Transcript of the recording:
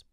His